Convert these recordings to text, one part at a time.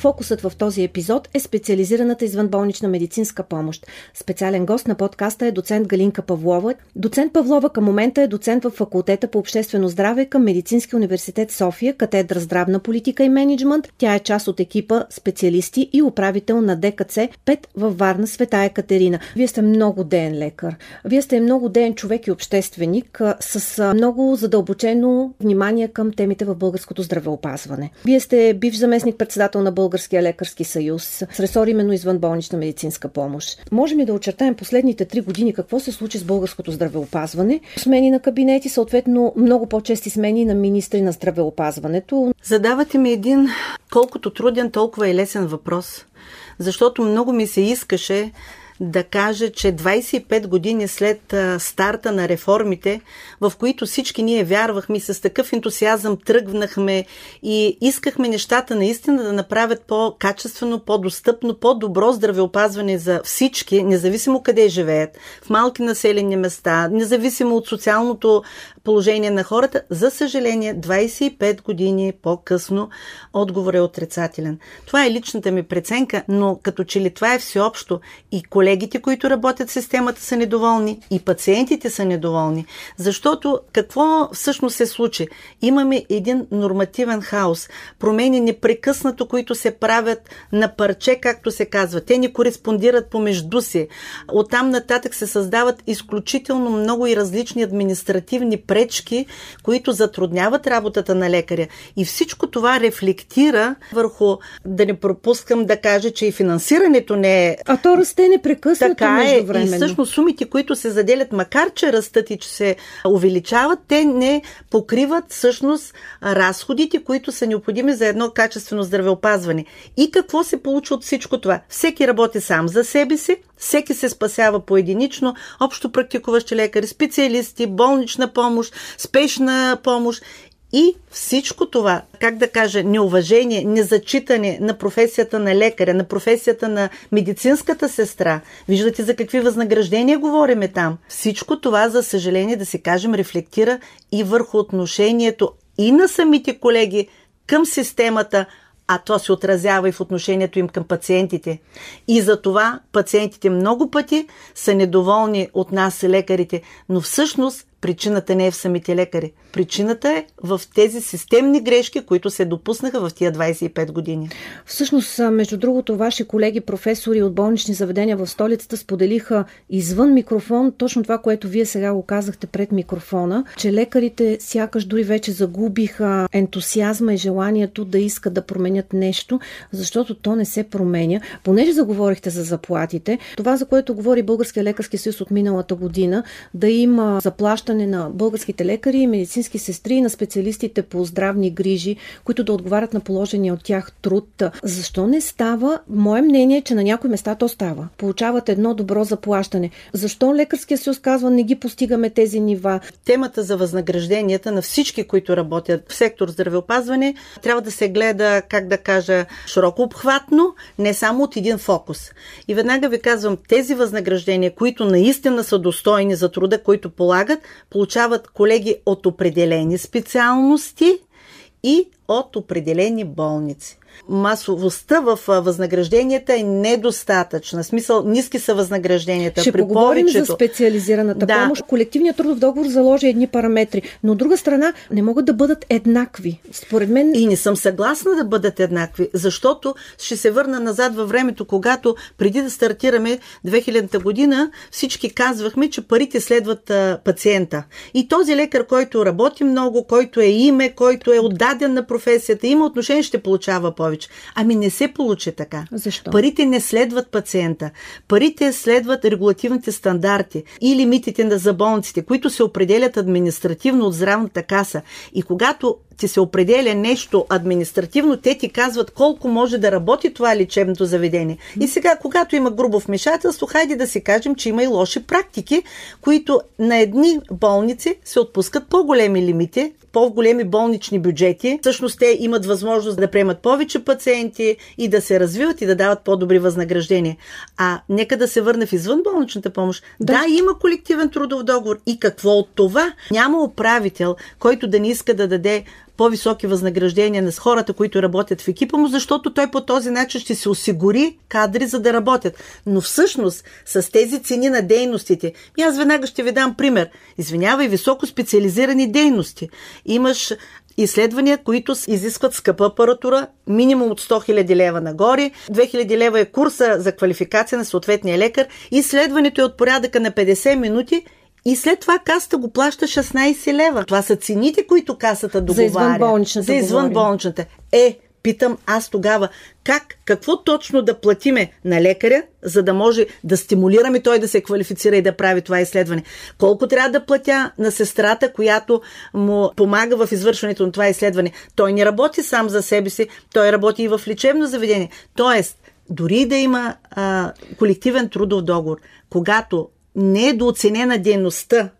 Фокусът в този епизод е специализираната извънболнична медицинска помощ. Специален гост на подкаста е доцент Галинка Павлова. Доцент Павлова към момента е доцент в факултета по обществено здраве към Медицински университет София, катедра здравна политика и менеджмент. Тя е част от екипа специалисти и управител на ДКЦ 5 във Варна Света Екатерина. Вие сте много ден лекар. Вие сте много ден човек и общественик с много задълбочено внимание към темите в българското здравеопазване. Вие сте бивш заместник председател на Българ Българския лекарски съюз с ресор именно извънболнична медицинска помощ. Можем ли да очертаем последните три години какво се случи с българското здравеопазване? Смени на кабинети, съответно много по-чести смени на министри на здравеопазването. Задавате ми един колкото труден, толкова и лесен въпрос. Защото много ми се искаше да кажа, че 25 години след старта на реформите, в които всички ние вярвахме и с такъв ентусиазъм тръгнахме и искахме нещата наистина да направят по-качествено, по-достъпно, по-добро здравеопазване за всички, независимо къде живеят, в малки населени места, независимо от социалното положение на хората. За съжаление, 25 години по-късно отговор е отрицателен. Това е личната ми преценка, но като че ли това е всеобщо и колегите, които работят в системата са недоволни и пациентите са недоволни. Защото какво всъщност се случи? Имаме един нормативен хаос, промени непрекъснато, които се правят на парче, както се казва. Те не кореспондират помежду си. Оттам нататък се създават изключително много и различни административни пречки, които затрудняват работата на лекаря. И всичко това рефлектира върху, да не пропускам да кажа, че и финансирането не е. А то расте непрекъснато така е. И всъщност сумите, които се заделят, макар че растат и че се увеличават, те не покриват всъщност разходите, които са необходими за едно качествено здравеопазване. И какво се получи от всичко това? Всеки работи сам за себе си, всеки се спасява поединично, общо практикуващи лекари, специалисти, болнична помощ, спешна помощ и всичко това, как да кажа, неуважение, незачитане на професията на лекаря, на професията на медицинската сестра. Виждате за какви възнаграждения говориме там. Всичко това, за съжаление, да се кажем, рефлектира и върху отношението и на самите колеги към системата, а то се отразява и в отношението им към пациентите. И за това пациентите много пъти са недоволни от нас, лекарите, но всъщност Причината не е в самите лекари. Причината е в тези системни грешки, които се допуснаха в тия 25 години. Всъщност, между другото, ваши колеги, професори от болнични заведения в столицата споделиха извън микрофон точно това, което вие сега го казахте пред микрофона, че лекарите сякаш дори вече загубиха ентусиазма и желанието да искат да променят нещо, защото то не се променя. Понеже заговорихте за заплатите, това, за което говори Българския лекарски съюз от миналата година, да има заплащане заплащане на българските лекари, медицински сестри и на специалистите по здравни грижи, които да отговарят на положения от тях труд. Защо не става? Мое мнение е, че на някои места то става. Получават едно добро заплащане. Защо лекарския съюз казва не ги постигаме тези нива? Темата за възнагражденията на всички, които работят в сектор здравеопазване, трябва да се гледа, как да кажа, широко обхватно, не само от един фокус. И веднага ви казвам, тези възнаграждения, които наистина са достойни за труда, който полагат, получават колеги от определени специалности и от определени болници масовостта в възнагражденията е недостатъчна. В смисъл, ниски са възнагражденията. Ще при поговорим повечето... за специализираната да. помощ. Колективният трудов договор заложи едни параметри, но от друга страна не могат да бъдат еднакви. Според мен... И не съм съгласна да бъдат еднакви, защото ще се върна назад във времето, когато преди да стартираме 2000-та година, всички казвахме, че парите следват а, пациента. И този лекар, който работи много, който е име, който е отдаден на професията, има отношение, ще получава повече. Ами не се получи така. Защо? Парите не следват пациента. Парите следват регулативните стандарти и лимитите за болниците, които се определят административно от здравната каса. И когато ти се определя нещо административно, те ти казват колко може да работи това лечебното заведение. И сега, когато има грубо вмешателство, хайде да си кажем, че има и лоши практики, които на едни болници се отпускат по-големи лимити, по-големи болнични бюджети. Всъщност те имат възможност да приемат повече пациенти и да се развиват и да дават по-добри възнаграждения. А нека да се върне в извънболничната помощ. Да. да, има колективен трудов договор. И какво от това? Няма управител, който да не иска да даде по-високи възнаграждения на хората, които работят в екипа му, защото той по този начин ще се осигури кадри, за да работят. Но всъщност с тези цени на дейностите, и аз веднага ще ви дам пример. Извинявай, високо специализирани дейности. Имаш изследвания, които изискват скъпа апаратура, минимум от 100 000 лева нагоре. 2000 лева е курса за квалификация на съответния лекар. Изследването е от порядъка на 50 минути и след това касата го плаща 16 лева. Това са цените, които касата договаря. За извънболничната. За извънболничната. Е, питам аз тогава, как, какво точно да платиме на лекаря, за да може да стимулираме той да се квалифицира и да прави това изследване. Колко трябва да платя на сестрата, която му помага в извършването на това изследване. Той не работи сам за себе си, той работи и в лечебно заведение. Тоест, дори да има а, колективен трудов договор, когато не е дооценена дейността,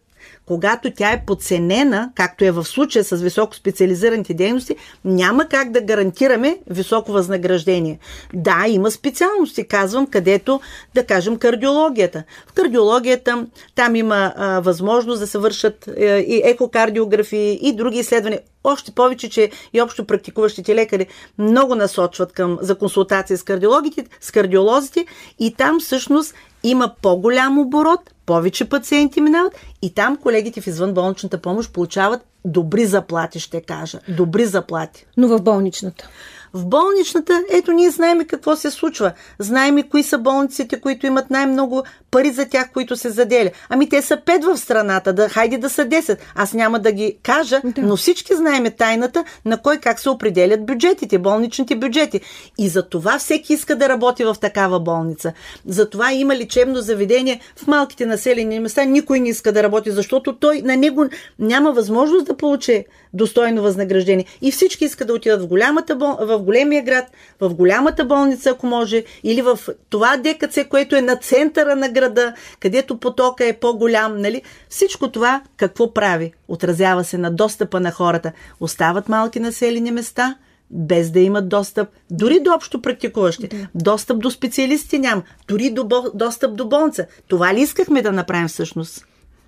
когато тя е подценена, както е в случая с високо специализираните дейности, няма как да гарантираме високо възнаграждение. Да, има специалности, казвам, където, да кажем, кардиологията. В кардиологията там има а, възможност да се вършат а, е, и екокардиографии и други изследвания. Още повече, че и общо практикуващите лекари много насочват към, за консултация с кардиологите, с кардиолозите и там всъщност има по-голям оборот, повече пациенти минават и там колегите в извънболничната помощ получават добри заплати, ще кажа. Добри заплати. Но в болничната? В болничната, ето ние знаеме какво се случва. Знаем и кои са болниците, които имат най-много пари за тях, които се заделя. Ами те са пет в страната, да, хайде да са 10. Аз няма да ги кажа, да. но всички знаеме тайната на кой как се определят бюджетите, болничните бюджети. И за това всеки иска да работи в такава болница. За това има лечебно заведение в малките населени места. Никой не иска да работи, защото той на него няма възможност да получи достойно възнаграждение. И всички искат да отидат в, голямата бол... в големия град, в голямата болница, ако може, или в това ДКЦ, което е на центъра на града, където потока е по-голям. Нали? Всичко това какво прави? Отразява се на достъпа на хората. Остават малки населени места, без да имат достъп, дори до общо практикуващи. Да. Достъп до специалисти няма, дори до, достъп до болница. Това ли искахме да направим всъщност?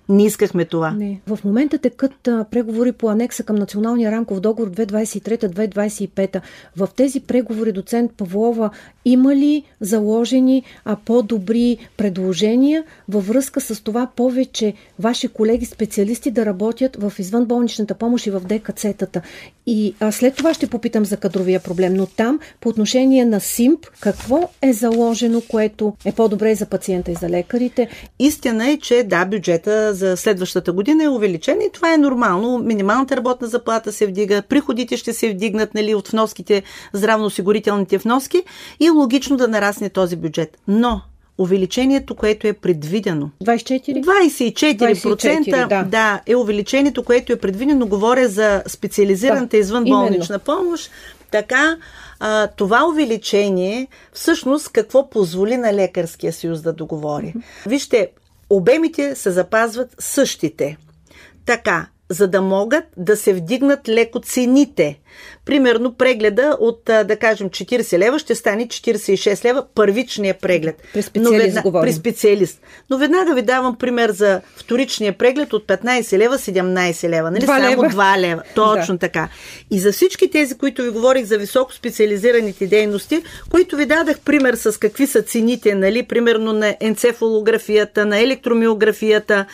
Не искахме това. Не. В момента текат а, преговори по анекса към Националния рамков договор 2023-2025. В тези преговори доцент Павлова има ли заложени а, по-добри предложения във връзка с това повече ваши колеги специалисти да работят в извънболничната помощ и в ДКЦ-тата? И а, след това ще попитам за кадровия проблем, но там по отношение на СИМП, какво е заложено, което е по-добре за пациента и за лекарите? Истина е, че да, бюджета за следващата година е увеличен и това е нормално. Минималната работна заплата се вдига, приходите ще се вдигнат нали, от вноските, здравноосигурителните вноски и е логично да нарасне този бюджет. Но увеличението, което е предвидено. 24? 24%, 24, да. да, е увеличението, което е предвидено. Говоря за специализираната да, извънболнична именно. помощ. Така, а, това увеличение всъщност какво позволи на Лекарския съюз да договори? Вижте, обемите се запазват същите. Така, за да могат да се вдигнат леко цените. Примерно прегледа от, да кажем, 40 лева ще стане 46 лева първичния преглед. При специалист Но ведна... При специалист. Но веднага ви давам пример за вторичния преглед от 15 лева 17 лева. Нали? 2 Само лева. 2 лева. Точно да. така. И за всички тези, които ви говорих за високо специализираните дейности, които ви дадах пример с какви са цените, нали? примерно на енцефалографията, на електромиографията,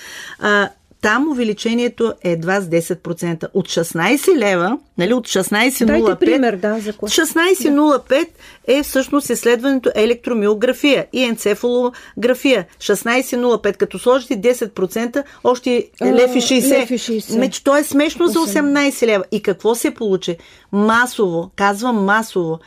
там увеличението е едва с 10%. От 16 лева, нали, от 16,05... Дайте пример, да, за 16,05 е всъщност изследването електромиография и енцефалография. 16,05. Като сложите 10%, още лев и 60. Лев и 60. Меч, то е смешно 8. за 18 лева. И какво се получи? Масово, казвам масово,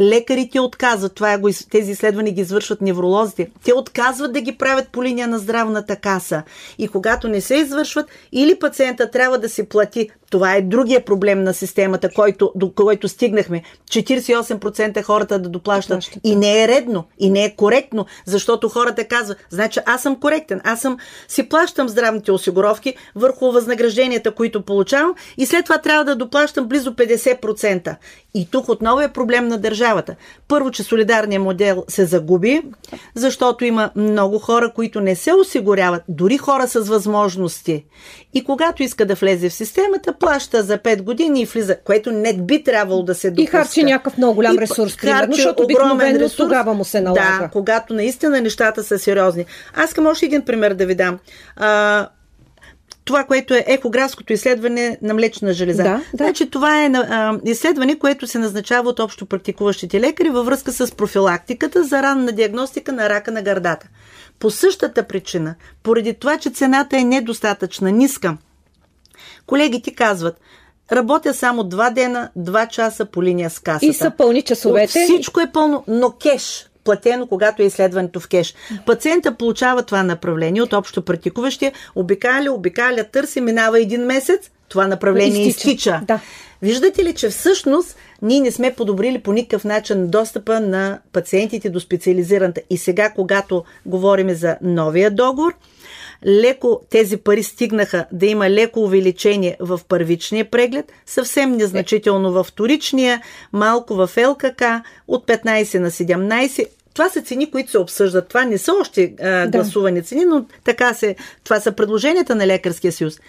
лекарите отказват, това го, тези изследвания ги извършват невролозите, те отказват да ги правят по линия на здравната каса. И когато не се извършват, или пациента трябва да се плати това е другия проблем на системата, който, до който стигнахме. 48% хората да доплащат. Доплащат. И не е редно, и не е коректно, защото хората казват, значи аз съм коректен, аз съм си плащам здравните осигуровки върху възнагражденията, които получавам и след това трябва да доплащам близо 50%. И тук отново е проблем на държавата. Първо, че солидарният модел се загуби, защото има много хора, които не се осигуряват, дори хора с възможности. И когато иска да влезе в системата, плаща за 5 години и влиза, което не би трябвало да се допуска. И харчи някакъв много голям ресурс, примерно, защото обикновено ресурс, тогава му се налага. Да, когато наистина нещата са сериозни. Аз искам още един пример да ви дам. А, това, което е ехографското изследване на млечна железа. Да, да. Значи, това е а, изследване, което се назначава от общо практикуващите лекари във връзка с профилактиката за ранна диагностика на рака на гърдата. По същата причина, поради това, че цената е недостатъчна, ниска, колегите казват, работя само два дена, два часа по линия с касата. И са пълни часовете. От всичко е пълно, но кеш платено, когато е изследването в кеш. Пациента получава това направление от общо практикуващия, обикаля, обикаля, търси, минава един месец, това направление изтича. изтича. Да. Виждате ли, че всъщност ние не сме подобрили по никакъв начин достъпа на пациентите до специализираната. И сега, когато говорим за новия договор, леко тези пари стигнаха да има леко увеличение в първичния преглед, съвсем незначително в вторичния, малко в ЛКК, от 15 на 17. Това са цени, които се обсъждат. Това не са още а, гласувани да. цени, но така се. Това са предложенията на Лекарския съюз.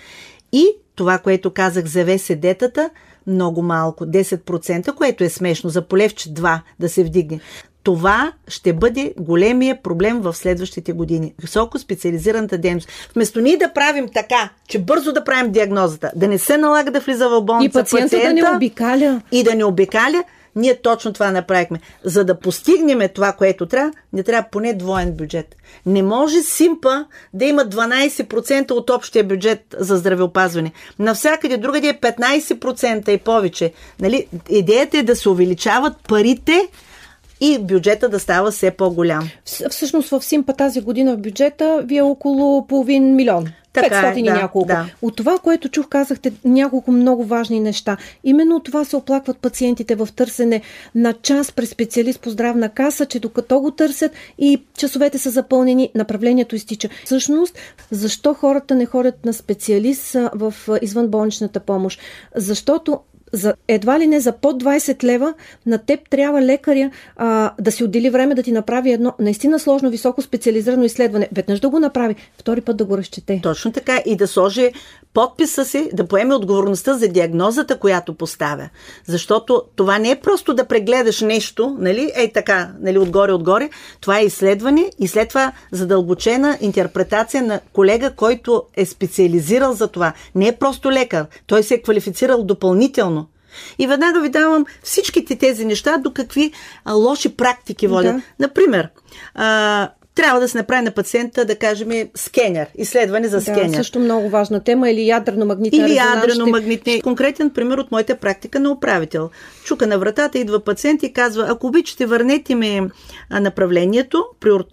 И това, което казах за ВСД-тата, много малко, 10%, което е смешно, за полевче 2 да се вдигне. Това ще бъде големия проблем в следващите години. Високо специализираната дейност. Вместо ние да правим така, че бързо да правим диагнозата, да не се налага да влиза в болница и пациента, пациента да не обикаля. И да не обикаля, ние точно това направихме. За да постигнем това, което трябва, не трябва поне двоен бюджет. Не може Симпа да има 12% от общия бюджет за здравеопазване. Навсякъде другаде е 15% и повече. Нали? Идеята е да се увеличават парите, и бюджета да става все по-голям. Всъщност в Симпа тази година в бюджета ви е около половин милион. Така 500 е, и да, няколко. Да. От това, което чух, казахте няколко много важни неща. Именно от това се оплакват пациентите в търсене на час през специалист по здравна каса, че докато го търсят и часовете са запълнени, направлението изтича. Всъщност, защо хората не ходят на специалист в извънболничната помощ? Защото за, едва ли не за под 20 лева на теб трябва лекаря а, да си отдели време да ти направи едно наистина сложно, високо специализирано изследване. Веднъж да го направи, втори път да го разчете. Точно така и да сложи подписа си, да поеме отговорността за диагнозата, която поставя. Защото това не е просто да прегледаш нещо, нали, ей така, нали, отгоре-отгоре. Това е изследване и след това задълбочена интерпретация на колега, който е специализирал за това. Не е просто лекар. Той се е квалифицирал допълнително. И веднага ви давам всичките тези неща до какви а, лоши практики водят. Да. Например, а, трябва да се направи на пациента, да кажем, скенер, изследване за да, скенер. също много важна тема или ядрено-магнитна Или ядрено-магнитна. Ще... Конкретен пример от моята практика на управител. Чука на вратата, идва пациент и казва, ако обичате, върнете ми направлението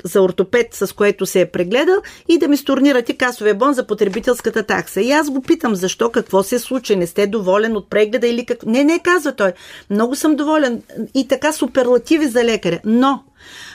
за ортопед, с което се е прегледал и да ми стурнирате касовия бон за потребителската такса. И аз го питам, защо, какво се случи, не сте доволен от прегледа или как... Не, не, казва той. Много съм доволен и така суперлативи за лекаря. Но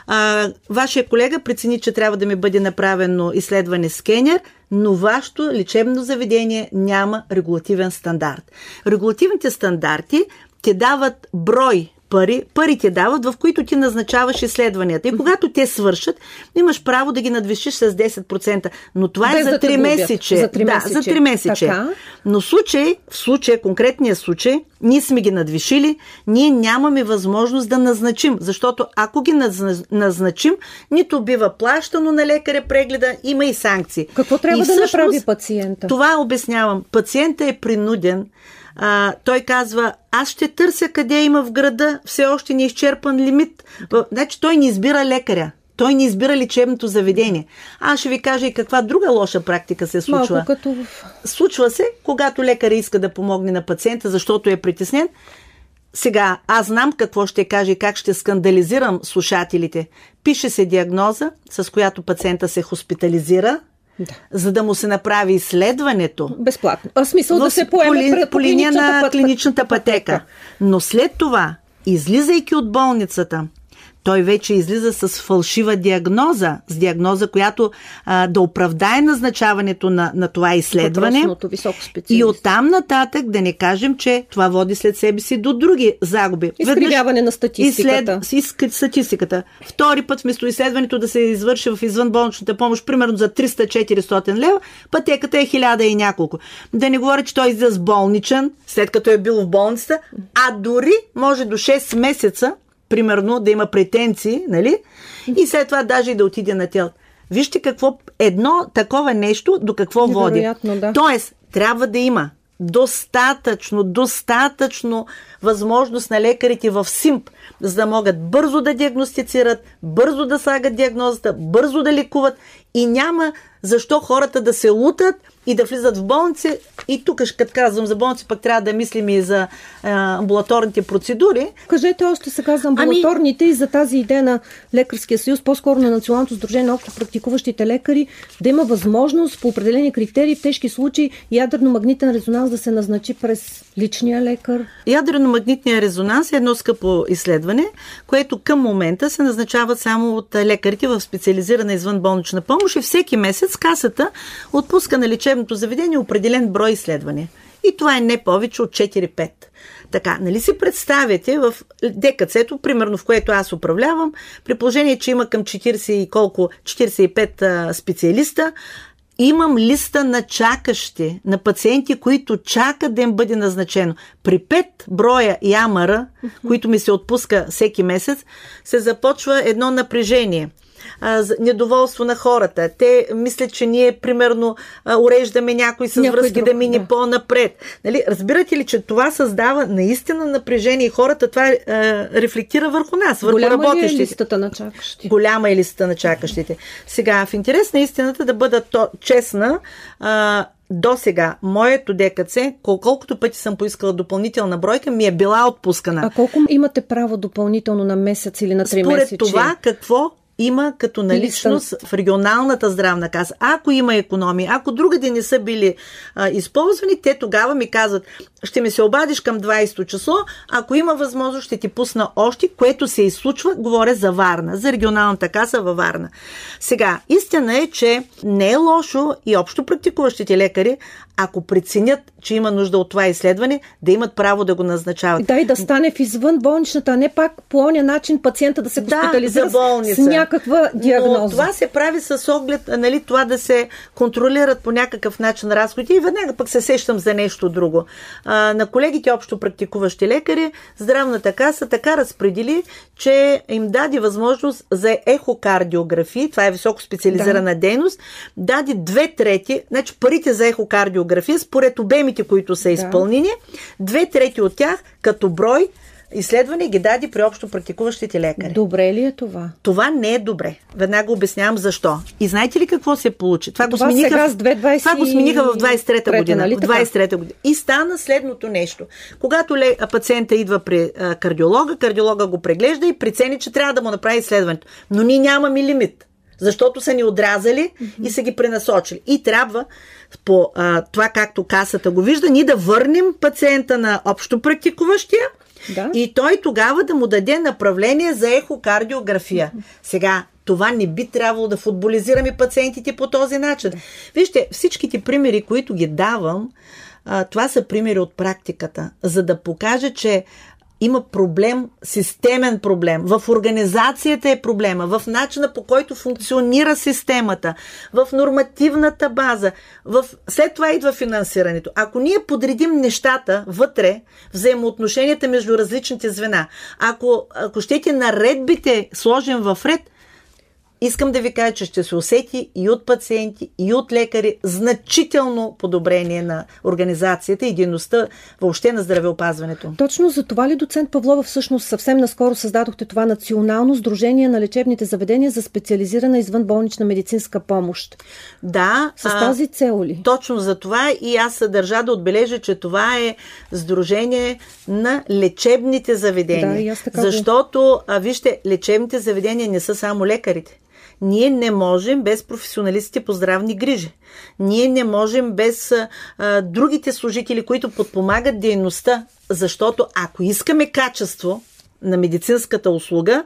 а, вашия колега прецени, че трябва да ми бъде направено изследване скенер, но вашето лечебно заведение няма регулативен стандарт. Регулативните стандарти те дават брой пари, парите дават, в които ти назначаваш изследванията. И когато те свършат, имаш право да ги надвишиш с 10%. Но това Без е за 3 месече. За 3 месече. Да, за 3 месече. Така? Но случай, в случай, конкретния случай, ние сме ги надвишили, ние нямаме възможност да назначим, защото ако ги назначим, нито бива плащано на лекаря прегледа, има и санкции. Какво трябва и да направи пациента? Това обяснявам. Пациента е принуден а, той казва, аз ще търся къде има в града все още не изчерпан лимит. Значи той не избира лекаря. Той не избира лечебното заведение. Аз ще ви кажа и каква друга лоша практика се случва. Малко като... Случва се, когато лекаря иска да помогне на пациента, защото е притеснен, Сега, аз знам какво ще кажа и как ще скандализирам слушателите. Пише се диагноза, с която пациента се хоспитализира, да. за да му се направи изследването. Безплатно. А смисъл да се поеме по, ли, по линия на път, клиничната пътека. Но след това, излизайки от болницата, той вече излиза с фалшива диагноза, с диагноза, която а, да оправдае назначаването на, на това изследване. И оттам нататък да не кажем, че това води след себе си до други загуби. Изкривяване на статистиката. Изслед, статистиката. Втори път, вместо изследването да се извърши в извънболничната помощ, примерно за 300-400 лева, пътеката е 1000 и няколко. Да не говоря, че той излиза с болничен, след като е бил в болницата, а дори може до 6 месеца примерно, да има претенции, нали? И след това даже и да отиде на тел. Вижте какво едно такова нещо до какво води. Да. Тоест, трябва да има достатъчно, достатъчно възможност на лекарите в СИМП, за да могат бързо да диагностицират, бързо да слагат диагнозата, бързо да лекуват и няма защо хората да се лутат и да влизат в болници. И тук, като казвам за болници, пък трябва да мислим и за а, амбулаторните процедури. Кажете още сега за ами- амбулаторните ами... и за тази идея на Лекарския съюз, по-скоро на Националното сдружение на общо практикуващите лекари, да има възможност по определени критерии в тежки случаи ядрено-магнитен резонанс да се назначи през личния лекар. Ядрено-магнитният резонанс е едно скъпо изследване, което към момента се назначава само от лекарите в специализирана извънболнична помощ и всеки месец касата отпуска на лечеб лечебното заведение определен брой изследвания. И това е не повече от 4-5. Така, нали си представяте в ДКЦ-то, примерно в което аз управлявам, при положение, че има към 40 и колко, 45 а, специалиста, имам листа на чакащи, на пациенти, които чакат да им бъде назначено. При 5 броя ямара, които ми се отпуска всеки месец, се започва едно напрежение – а, недоволство на хората. Те мислят, че ние, примерно, а, уреждаме някой с някой връзки друг, да мине да. по-напред. Нали? Разбирате ли, че това създава наистина напрежение и хората това а, рефлектира върху нас, върху Голяма работещите. Ли е листата на чакащите? Голяма е листата на чакащите. Сега, в интерес на истината да бъда то, честна, а, до сега моето ДКЦ, колкото пъти съм поискала допълнителна бройка, ми е била отпускана. А колко имате право допълнително на месец или на три месеца? Според това какво има като наличност в регионалната здравна каса. Ако има економии, ако другаде не са били а, използвани, те тогава ми казват, ще ми се обадиш към 20 число, ако има възможност, ще ти пусна още, което се изслучва, говоря за Варна, за регионалната каса във Варна. Сега, истина е, че не е лошо и общо практикуващите лекари, ако преценят, че има нужда от това изследване, да имат право да го назначават. Да, и да стане в извън болничната, а не пак по оня начин пациента да се госпитализира да, с някаква диагноза. Но това се прави с оглед нали, това да се контролират по някакъв начин разходите и веднага пък се сещам за нещо друго. А, на колегите общо практикуващи лекари, здравната каса така разпредели, че им даде възможност за ехокардиография, това е високо специализирана да. дейност, даде две трети, значи парите за ехокардиография, според обемите, които са да. изпълнени, две трети от тях като брой изследване ги даде при общо практикуващите лекари. Добре ли е това? Това не е добре. Веднага обяснявам защо. И знаете ли какво се получи? Това, това, го, смениха, в... 20... това го смениха в 23-та година. Нали, в 23-та година. И стана следното нещо. Когато ле... пациента идва при а, кардиолога, кардиолога го преглежда и прецени, че трябва да му направи изследването. Но ние нямаме лимит. Защото са ни отрязали mm-hmm. и са ги пренасочили. И трябва по а, това, както касата го вижда, ние да върнем пациента на общо практикуващия да. И той тогава да му даде направление за ехокардиография. Сега, това не би трябвало да футболизираме пациентите по този начин. Вижте, всичките примери, които ги давам, това са примери от практиката, за да покажа, че има проблем, системен проблем. В организацията е проблема, в начина по който функционира системата, в нормативната база. В... След това идва финансирането. Ако ние подредим нещата вътре, взаимоотношенията между различните звена, ако, ако щете наредбите сложим в ред, искам да ви кажа, че ще се усети и от пациенти, и от лекари значително подобрение на организацията и дейността въобще на здравеопазването. Точно за това ли, доцент Павлова, всъщност съвсем наскоро създадохте това Национално сдружение на лечебните заведения за специализирана извънболнична медицинска помощ? Да. С а, тази цел ли? Точно за това и аз се държа да отбележа, че това е сдружение на лечебните заведения. Да, и аз така Защото, а, вижте, лечебните заведения не са само лекарите. Ние не можем без професионалистите по здравни грижи. Ние не можем без а, другите служители, които подпомагат дейността, защото ако искаме качество на медицинската услуга,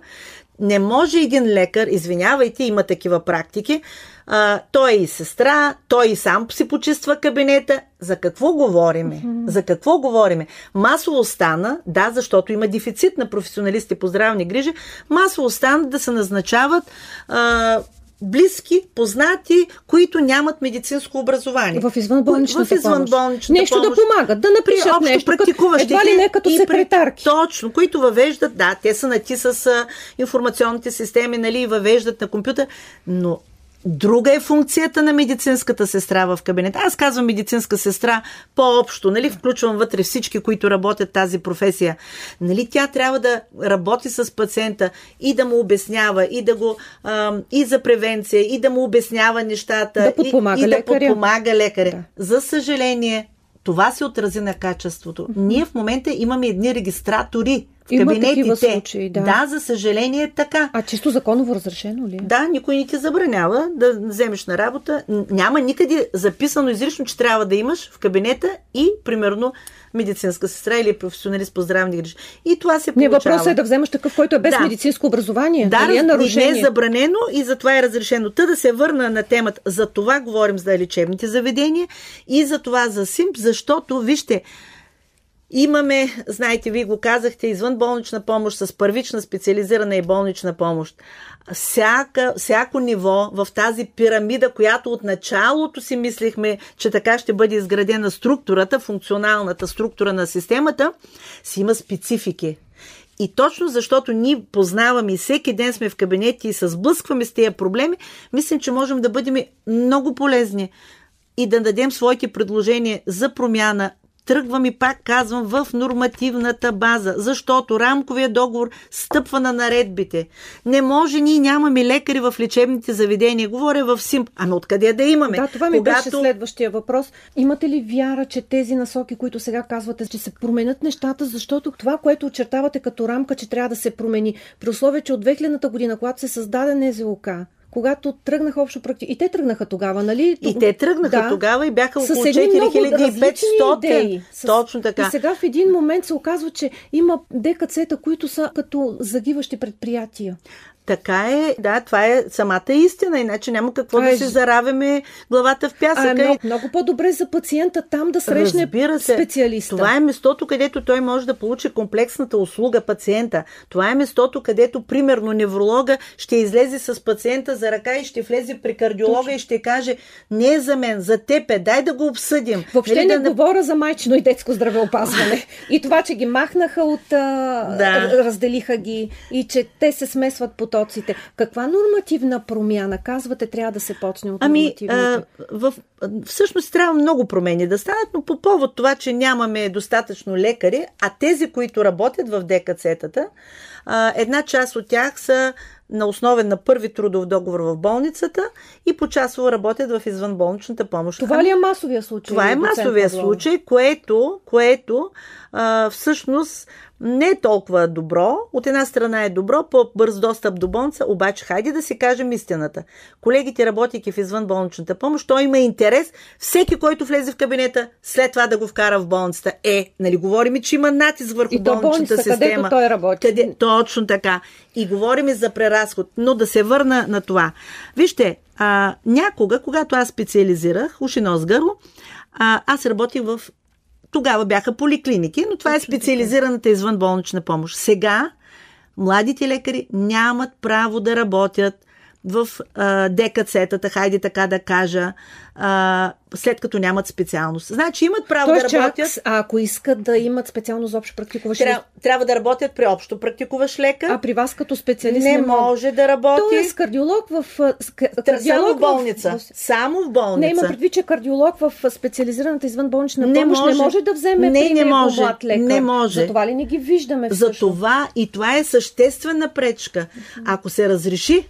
не може един лекар, извинявайте, има такива практики, а, той е и сестра, той и сам си почиства кабинета. За какво говориме? Mm-hmm. За какво говориме? Масово стана, да, защото има дефицит на професионалисти по здравни грижи, масово стана да се назначават а, близки, познати, които нямат медицинско образование. В извънболничната В извънболничната Нещо помощ. да помагат, да напишат нещо. практикуващите. Едва ли не като секретарки. Точно, които въвеждат, да, те са нати с а, информационните системи, нали, и въвеждат на компютър, но Друга е функцията на медицинската сестра в кабинета. Аз казвам медицинска сестра по-общо, нали? Включвам вътре всички, които работят тази професия. Нали? Тя трябва да работи с пациента и да му обяснява, и да го а, и за превенция, и да му обяснява нещата, да подпомага и, и да лекаря. подпомага лекаря. Да. За съжаление, това се отрази на качеството. Ние в момента имаме едни регистратори в Има кабинетите. такива случаи, да. да, за съжаление е така. А чисто законово разрешено ли? е? Да, никой не ти забранява да вземеш на работа. Няма никъде записано изрично, че трябва да имаш в кабинета и, примерно, медицинска сестра или професионалист по здравни грижи. И това се Не, получава. въпросът е да вземеш такъв, който е без Да. медицинско образование. Да, Дали е раз- нарушение? не е забранено и затова е разрешено. Та да се върна на темата. За това говорим за лечебните заведения и за това за СИМП, защото, вижте, Имаме, знаете, вие го казахте, извънболнична помощ с първична специализирана и болнична помощ. Всяка, всяко ниво в тази пирамида, която от началото си мислихме, че така ще бъде изградена структурата, функционалната структура на системата, си има специфики. И точно защото ние познаваме и всеки ден сме в кабинети и се сблъскваме с тези проблеми, мислим, че можем да бъдем много полезни и да дадем своите предложения за промяна. Тръгвам и пак казвам в нормативната база, защото рамковия договор стъпва на наредбите. Не може, ние нямаме лекари в лечебните заведения. Говоря в СИМП. Ами откъде да имаме? Да, това ми беше следващия въпрос. Имате ли вяра, че тези насоки, които сега казвате, ще се променят нещата, защото това, което очертавате като рамка, че трябва да се промени, при условие, че от 2000-та година, когато се създаде НЗОК, когато тръгнаха общо практики. И те тръгнаха тогава, нали? И те тръгнаха да, тогава и бяха около с едни много 4500. Идеи. С... Точно така. И сега в един момент се оказва, че има ДКЦ-та, които са като загиващи предприятия. Така е, да, това е самата истина, иначе няма какво това да е... се заравяме главата в пясъка. А, много, много по-добре за пациента там да срещне Разбира се, специалиста. Това е местото, където той може да получи комплексната услуга пациента. Това е местото, където, примерно, невролога ще излезе с пациента за ръка и ще влезе при кардиолога Точно. и ще каже, не е за мен, за теб е, дай да го обсъдим. Въобще нали, не да... говоря за майчино и детско здравеопазване. и това, че ги махнаха от... Да. разделиха ги и че те се смесват по потоците. Каква нормативна промяна, казвате, трябва да се почне от ами? А, в, всъщност трябва много промени да станат, но по повод това, че нямаме достатъчно лекари, а тези, които работят в ДКЦ-тата, една част от тях са на основен на първи трудов договор в болницата и почасово работят в извънболничната помощ. Това ли е масовия случай? Това е масовия случай, което, което а, всъщност не е толкова добро. От една страна е добро, по-бърз достъп до болница, обаче хайде да си кажем истината. Колегите, работейки в извънболничната помощ, той има интерес всеки, който влезе в кабинета, след това да го вкара в болницата. Е, нали говорим, че има натиск върху и болничната болница, система. Той работи. Къде, точно така. И говорим за преразход. Но да се върна на това. Вижте, а, някога, когато аз специализирах уши нос гърло, а, аз работих в тогава бяха поликлиники, но това е специализираната извънболнична помощ. Сега младите лекари нямат право да работят в а, ДКЦ-тата, хайде така да кажа, а, след като нямат специалност. Значи имат право Тоест, да работят. Чак, а ако искат да имат специалност за общо практикуващ Тря, трябва да работят при общо практикуващ лекар. А при вас като специалист не, не може да работи. Тоест кардиолог в... Кардиолог само в болница. В... Само в болница. Не, има предвид, че кардиолог в специализираната извънболнична не помощ може. не може да вземе не, не може. млад лекар. Не може. Затова ли не ги виждаме За това и това е съществена пречка. Ако се разреши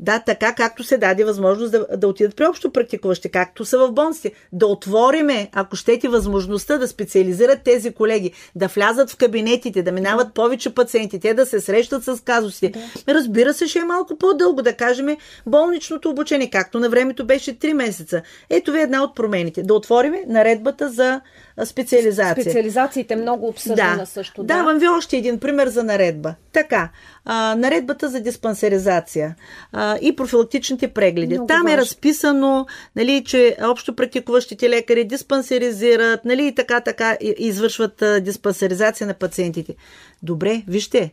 да, така както се даде възможност да, да отидат при общо практикуващи, както са в болниците. Да отвориме, ако щете, възможността да специализират тези колеги, да влязат в кабинетите, да минават повече пациенти, те да се срещат с казусите. Да. Разбира се, ще е малко по-дълго, да кажем, болничното обучение, както на времето беше 3 месеца. Ето ви една от промените. Да отвориме наредбата за специализация. Специализациите много обсъждана да. също. Да. Давам ви още един пример за наредба. Така, а, наредбата за диспансеризация а, и профилактичните прегледи. Много Там е важно. е разписано, нали, че общо практикуващите лекари диспансеризират, нали, и така, така извършват а, диспансеризация на пациентите. Добре, вижте,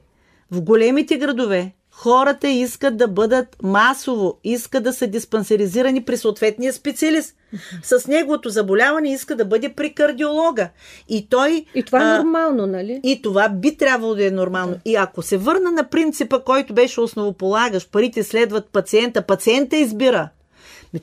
в големите градове хората искат да бъдат масово, искат да са диспансеризирани при съответния специалист. С неговото заболяване иска да бъде при кардиолога. И той. И това е а, нормално, нали? И това би трябвало да е нормално. Да. И ако се върна на принципа, който беше основополагащ, парите следват пациента, пациента избира.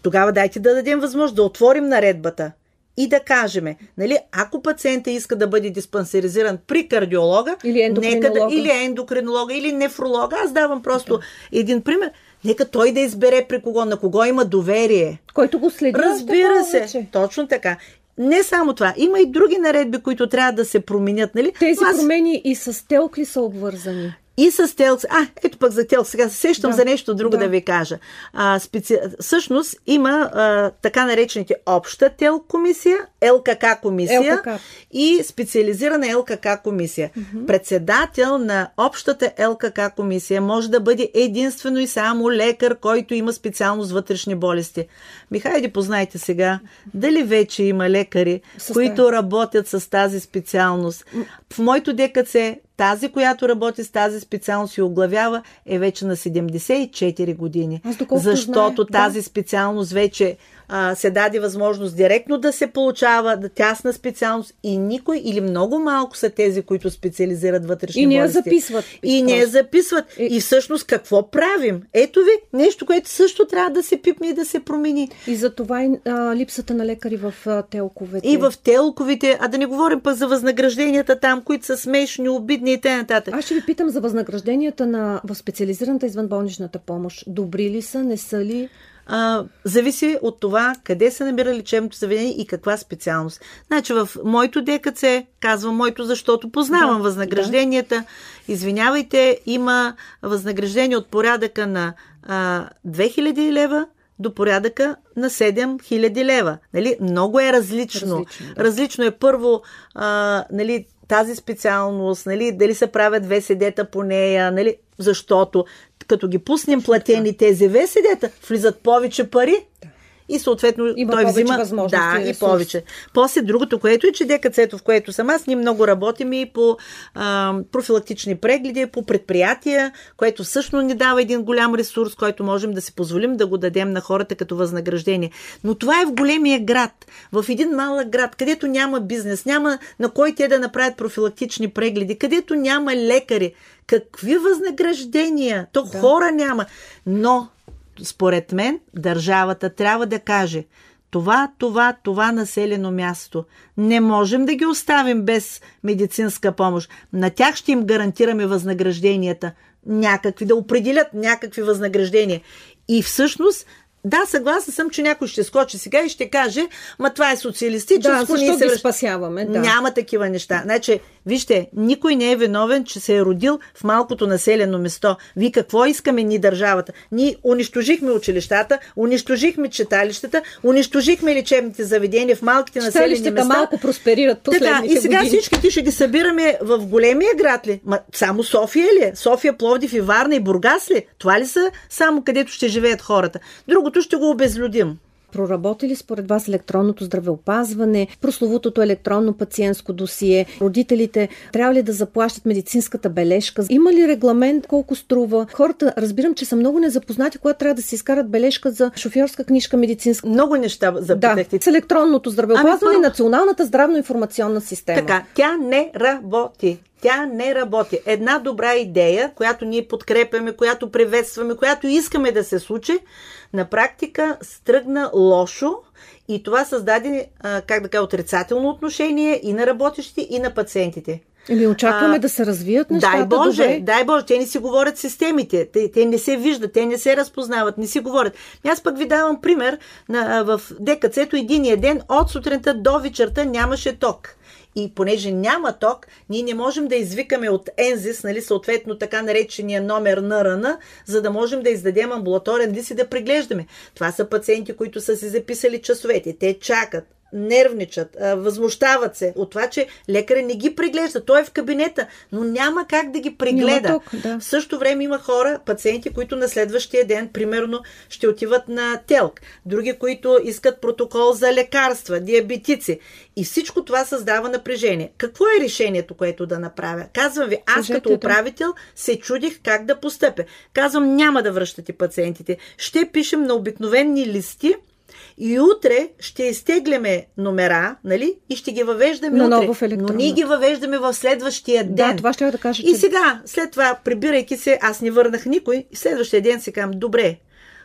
Тогава дайте да дадем възможност да отворим наредбата и да кажем, нали, ако пациента иска да бъде диспансеризиран при кардиолога, или нека да, или ендокринолога, или нефролога, аз давам просто да. един пример, нека той да избере при кого, на кого има доверие. Който го следи. Разбира се, повече. точно така. Не само това, има и други наредби, които трябва да се променят. Нали? Тези аз... промени и с телк ли са обвързани? И с телк. А, ето пък за телк. Сега се сещам да. за нещо друго да, да ви кажа. А, специ... Всъщност има а, така наречените обща телк комисия, ЛКК комисия ЛКК. и специализирана ЛКК комисия. Mm-hmm. Председател на общата ЛКК комисия може да бъде единствено и само лекар, който има специалност вътрешни болести. Михайде, познайте сега, дали вече има лекари, Състав. които работят с тази специалност. В моето ДКЦ тази, която работи с тази специалност и оглавява, е вече на 74 години. защото знае, тази да. специалност вече а, се даде възможност директно да се получава да тясна специалност и никой или много малко са тези, които специализират вътрешни И не записват. И не я записват. И... и всъщност какво правим? Ето ви нещо, което също трябва да се пипне и да се промени. И за това и а, липсата на лекари в а, телковете. И в телковите, а да не говорим пък за възнагражденията там, които са смешни, обидни и т.н. Аз ще ви питам за възнагражденията на, в специализираната извънболничната помощ. Добри ли са, не са ли? А, зависи от това къде се намира лечебното заведение и каква специалност. Значи в моето ДКЦ, казвам моето, защото познавам да, възнагражденията. Да. Извинявайте, има възнаграждение от порядъка на а, 2000 лева до порядъка на 7000 лева. Нали? Много е различно. Различно, да. различно е първо а, нали, тази специалност, нали, дали се правят две седета по нея, нали, защото като ги пуснем платени тези ВСД-та, влизат повече пари. И съответно Има той взима да, и, и повече. После другото, което е, че ДКЦ-то, в което съм аз, ние много работим и по а, профилактични прегледи, по предприятия, което всъщност ни дава един голям ресурс, който можем да си позволим да го дадем на хората като възнаграждение. Но това е в големия град, в един малък град, където няма бизнес, няма на кой те да направят профилактични прегледи, където няма лекари. Какви възнаграждения? То да. хора няма. Но според мен, държавата трябва да каже това, това, това населено място. Не можем да ги оставим без медицинска помощ. На тях ще им гарантираме възнагражденията. Някакви, да определят някакви възнаграждения. И всъщност да, съгласна съм, че някой ще скочи сега и ще каже, ма това е социалистическо. Да, защо ги спасяваме? Да. Няма такива неща. Значи, вижте, никой не е виновен, че се е родил в малкото населено место. Ви какво искаме ни държавата? Ние унищожихме училищата, унищожихме читалищата, унищожихме лечебните заведения в малките населени места. малко просперират Така, и сега години. всички ще ги събираме в големия град ли? Ма, само София ли е? София, Пловдив и Варна и Бургас ли? Това ли са само където ще живеят хората? Друго другото ще го обезлюдим. Проработи ли според вас електронното здравеопазване, прословутото електронно пациентско досие? Родителите трябва ли да заплащат медицинската бележка? Има ли регламент колко струва? Хората разбирам, че са много незапознати, когато трябва да се изкарат бележка за шофьорска книжка медицинска. Много неща запитахте. Да, с електронното здравеопазване ами, и националната здравно-информационна система. Така, тя не работи. Тя не работи. Една добра идея, която ние подкрепяме, която приветстваме, която искаме да се случи, на практика стръгна лошо и това създаде, как да кажа, отрицателно отношение и на работещи, и на пациентите. Или очакваме а, да се развият нещата Дай Боже, добре. дай Боже, те не си говорят системите, те, те не се виждат, те не се разпознават, не си говорят. Аз пък ви давам пример, на, в ДКЦ-то единия ден от сутринта до вечерта нямаше ток. И понеже няма ток, ние не можем да извикаме от Ензис, нали, съответно така наречения номер на РН, за да можем да издадем амбулаторен лист и да преглеждаме. Това са пациенти, които са си записали часовете. Те чакат нервничат, възмущават се от това, че лекаря не ги преглежда. Той е в кабинета, но няма как да ги прегледа. Тук, да. В същото време има хора, пациенти, които на следващия ден, примерно, ще отиват на телк. Други, които искат протокол за лекарства, диабетици. И всичко това създава напрежение. Какво е решението, което да направя? Казвам ви, аз Кажете като управител се чудих как да постъпя. Казвам, няма да връщате пациентите. Ще пишем на обикновени листи, и утре ще изтегляме номера, нали? И ще ги въвеждаме На утре. в Но ние ги въвеждаме в следващия ден. Да, това ще да кажа. И сега, след това, прибирайки се, аз не върнах никой, и следващия ден си казвам, добре,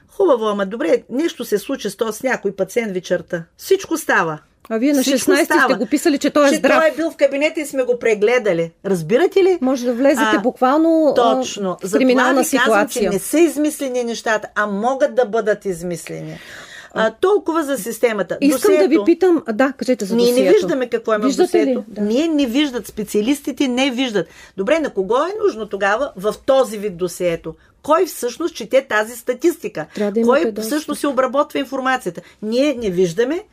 хубаво, ама добре, нещо се случи с този с някой пациент вечерта. Всичко става. А вие на 16 сте го писали, че той е че здрав. той е бил в кабинета и сме го прегледали. Разбирате ли? Може да влезете а, буквално точно. в криминална За това ви ситуация. Казвам, че не са измислени нещата, а могат да бъдат измислени. А, толкова за системата. Искам досието, да ви питам, да, кажете за Ние досието. не виждаме какво има Виждате в досието. Да. Ние не виждат, специалистите не виждат. Добре, на кого е нужно тогава в този вид досието? Кой всъщност чете тази статистика? Да Кой всъщност се обработва информацията? Ние не виждаме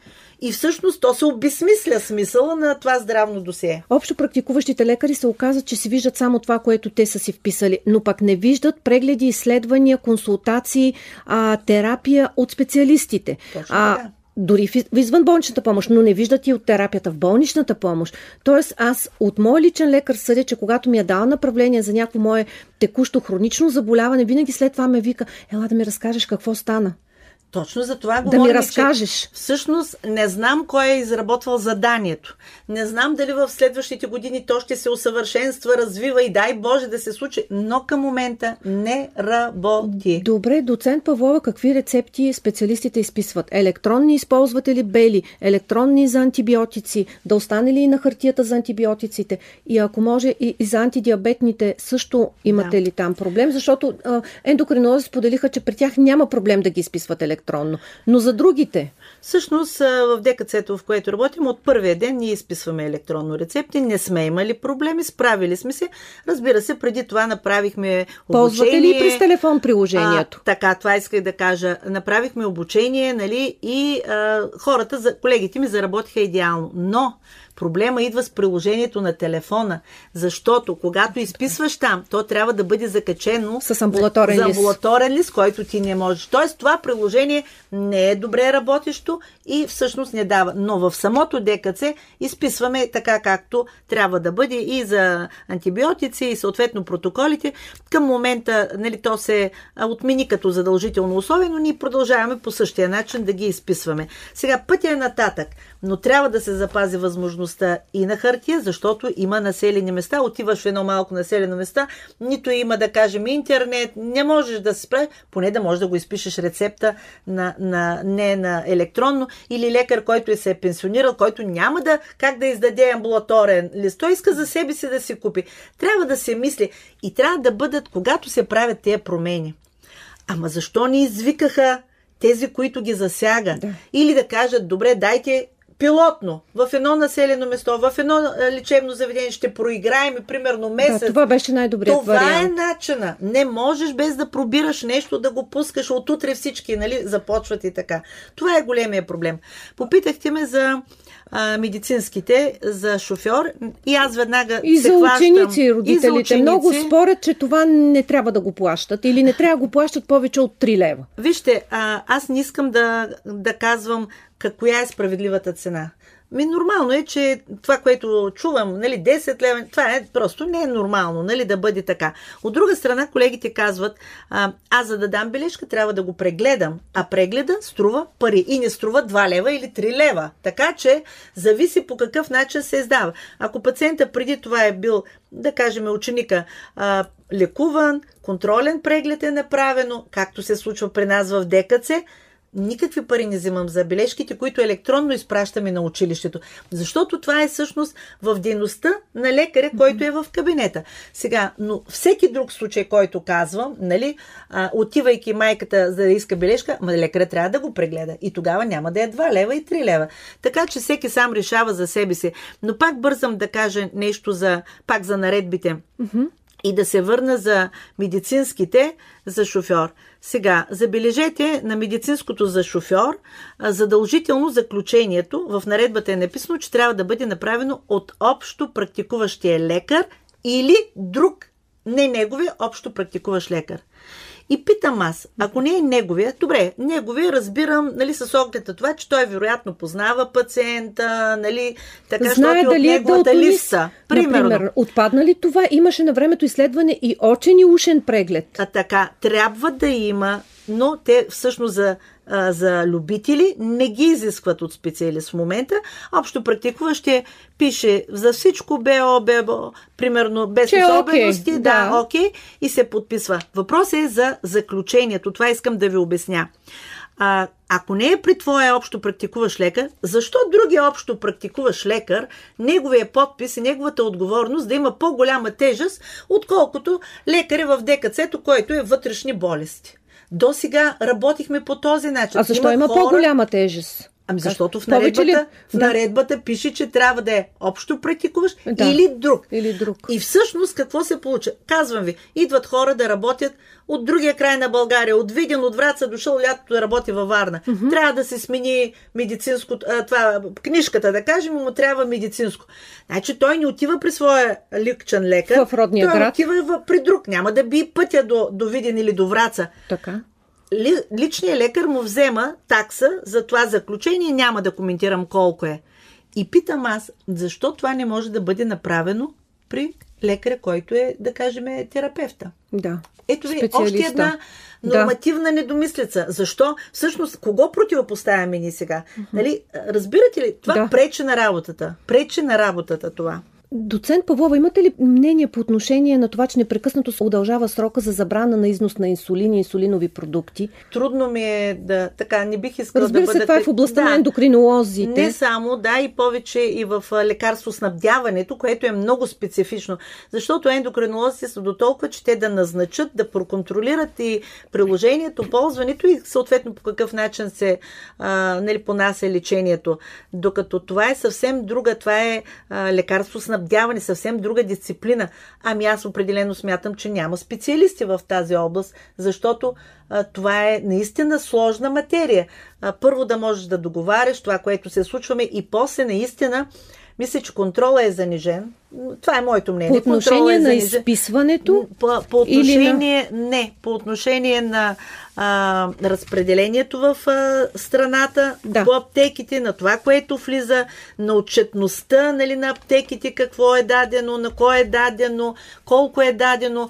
и всъщност то се обесмисля смисъла на това здравно досие. Общо практикуващите лекари се оказат, че си виждат само това, което те са си вписали, но пък не виждат прегледи, изследвания, консултации, а, терапия от специалистите. Точно а, дори в извънболничната помощ, но не виждат и от терапията в болничната помощ. Тоест аз от мой личен лекар съдя, че когато ми е дал направление за някакво мое текущо хронично заболяване, винаги след това ме вика, ела да ми разкажеш какво стана. Точно за това Да говорим, ми разкажеш. Че всъщност не знам кой е изработвал заданието. Не знам дали в следващите години то ще се усъвършенства, развива и дай Боже да се случи, но към момента не работи. Добре, доцент Павлова, какви рецепти специалистите изписват? Електронни използвате ли бели? Електронни за антибиотици? Да остане ли и на хартията за антибиотиците? И ако може и, за антидиабетните също имате Да. ли там проблем? Защото а, ендокринолози споделиха, че при тях няма проблем да ги изписват електронно. Но за другите, Всъщност в ДКЦ-то, в което работим, от първия ден ние изписваме електронно рецепти, не сме имали проблеми, справили сме се. Разбира се, преди това направихме ползвате обучение. ли и през телефон приложението? А, така, това исках да кажа. Направихме обучение, нали, и а, хората, за, колегите ми заработиха идеално. Но проблема идва с приложението на телефона, защото когато изписваш там, то трябва да бъде закачено С амбулаторен за лист. амбулаторен лист, който ти не можеш. Тоест това приложение не е добре работещо и всъщност не дава. Но в самото ДКЦ изписваме така както трябва да бъде и за антибиотици и съответно протоколите. Към момента нали, то се отмени като задължително условие, но ние продължаваме по същия начин да ги изписваме. Сега пътя е нататък, но трябва да се запази възможността и на хартия, защото има населени места. Отиваш в едно малко населено места, нито има да кажем интернет, не можеш да се справиш, поне да можеш да го изпишеш рецепта на, на, не на електронно или лекар, който е се е пенсионирал, който няма да как да издаде амбулаторен лист. Той иска за себе си да си купи. Трябва да се мисли и трябва да бъдат, когато се правят тези промени. Ама защо не извикаха тези, които ги засяга? Да. Или да кажат, добре, дайте пилотно в едно населено место, в едно лечебно заведение ще проиграем примерно месец. Да, това беше най-добрият Това вариант. е начина. Не можеш без да пробираш нещо, да го пускаш от утре всички, нали, започват и така. Това е големия проблем. Попитахте ме за а, медицинските за шофьор и аз веднага И се за хващам. ученици и родителите. И за ученици. Много спорят, че това не трябва да го плащат или не трябва да го плащат повече от 3 лева. Вижте, а, аз не искам да, да казвам коя е справедливата цена. Ми нормално е, че това, което чувам, нали, 10 лева, това е просто не е нормално, нали, да бъде така. От друга страна, колегите казват, а, аз за да дам бележка, трябва да го прегледам, а прегледа струва пари и не струва 2 лева или 3 лева. Така че зависи по какъв начин се издава. Ако пациента преди това е бил, да кажем, ученика, а, лекуван, контролен преглед е направено, както се случва при нас в ДКЦ, никакви пари не взимам за бележките, които електронно изпращаме на училището. Защото това е всъщност в дейността на лекаря, който е в кабинета. Сега, но всеки друг случай, който казвам, нали, а, отивайки майката за да иска бележка, ма лекаря трябва да го прегледа. И тогава няма да е 2 лева и 3 лева. Така че всеки сам решава за себе си. Но пак бързам да кажа нещо за, пак за наредбите. И да се върна за медицинските за шофьор. Сега, забележете на медицинското за шофьор, задължително заключението в наредбата е написано, че трябва да бъде направено от общо практикуващия лекар или друг, не неговия, общо практикуващ лекар. И питам аз, ако не е неговия, добре, неговия разбирам, нали, с оглед на това, че той вероятно познава пациента, нали, така, Знае защото дали от е неговата дълтонист. листа. Примерно. Например, отпадна ли това? Имаше на времето изследване и очен и ушен преглед. А така, трябва да има, но те всъщност за, а, за любители не ги изискват от специалист в момента. Общо практикуващия пише за всичко БО, БО, примерно без е особености, окей, да, да. окей, и се подписва. Въпросът е за заключението. Това искам да ви обясня. А, ако не е при твоя общо практикуващ лекар, защо другия общо практикуващ лекар, неговия подпис и неговата отговорност да има по-голяма тежест, отколкото лекаря в ДКЦ-то, който е вътрешни болести? До сега работихме по този начин. А защо има, хора- по-голяма тежест? Ами защото в наредбата, ли? в Да. наредбата пише, че трябва да е общо практикуващ Да. или друг. Или друг. И всъщност какво се получа? Казвам ви, идват хора да работят от другия край на България, от Видин, от Враца, дошъл лятото да работи във Варна. Трябва да се смени медицинско, а, това, книжката, да кажем, му трябва медицинско. Значи той не отива при своя личен лекар. В родния той град. отива при друг. Няма да би пътя до, до Видин или до Враца Така. Ли, личният лекар му взема такса за това заключение, няма да коментирам колко е. И питам аз, защо това не може да бъде направено при лекаря, който е, да кажем, е терапевта. Да. Ето ви още една Да. нормативна недомислица. Защо? Всъщност, кого противопоставяме ни сега? Нали, разбирате ли? Това Да. пречи на работата. Пречи на работата това. Доцент Павлова, имате ли мнение по отношение на това, че непрекъснато се удължава срока за забрана на износ на инсулин и инсулинови продукти? Трудно ми е да... Така, не бих искала Разбира да се, бъда... това е в областта да. на ендокринолозите. Не само, да, и повече и в лекарствоснабдяването, което е много специфично. Защото ендокринолозите са до толкова, че те да назначат, да проконтролират и приложението, ползването и съответно по какъв начин се а, нали, понася лечението. Докато това е съвсем друга, това е а, лекарствоснабдяване, съвсем друга дисциплина. Ами аз определено смятам, че няма специалисти в тази област, защото а, това е наистина сложна материя. А, първо да можеш да договаряш това, което се случваме и после наистина мисля, че контрола е занижен. Това е моето мнение. По отношение е на занижен. изписването По, по или на- отношение, не, по отношение на а, разпределението в а, страната, Да. по аптеките, на това, което влиза, на отчетността нали, на аптеките, какво е дадено, на кой е дадено, колко е дадено,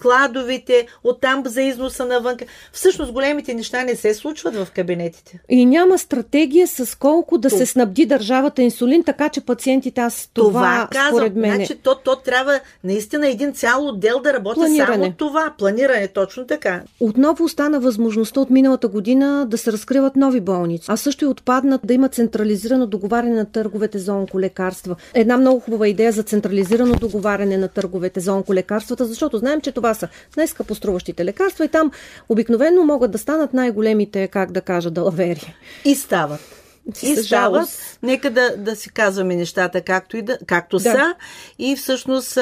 складовите, оттам за износа навън. Всъщност големите неща не се случват в кабинетите. и няма стратегия с колко да То- се снабди държавата инсулин, така че пациентите, аз това, Това, казвам. според мен. Значи, то, то трябва наистина един цял отдел да работи Планиране. само това. Планиране, точно така. Отново остана възможността от миналата година да се разкриват нови болници, а също и отпаднат да има централизирано договаряне на търговете за онколекарства. Една много хубава идея за централизирано договаряне на търговете за онколекарствата, защото знаем, че това са най-скъпо струващите лекарства и там обикновено могат да станат най-големите, как да кажа, далавери. И стават. И става. Нека да, да си казваме нещата както, и да, както да. са. И всъщност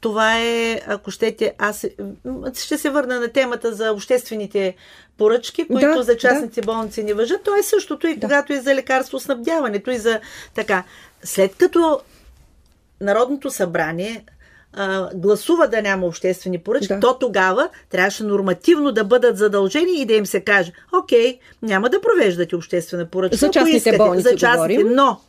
това е, ако щете, аз ще се върна на темата за обществените поръчки, които да, за частните да. болници не въжат. То е същото и да. когато е за лекарство снабдяването и за така. След като Народното събрание а, гласува да няма обществени поръчки, да. то тогава трябваше нормативно да бъдат задължени и да им се каже, окей, няма да провеждате обществена поръчка. За частните искате, болници за частните, говорим. но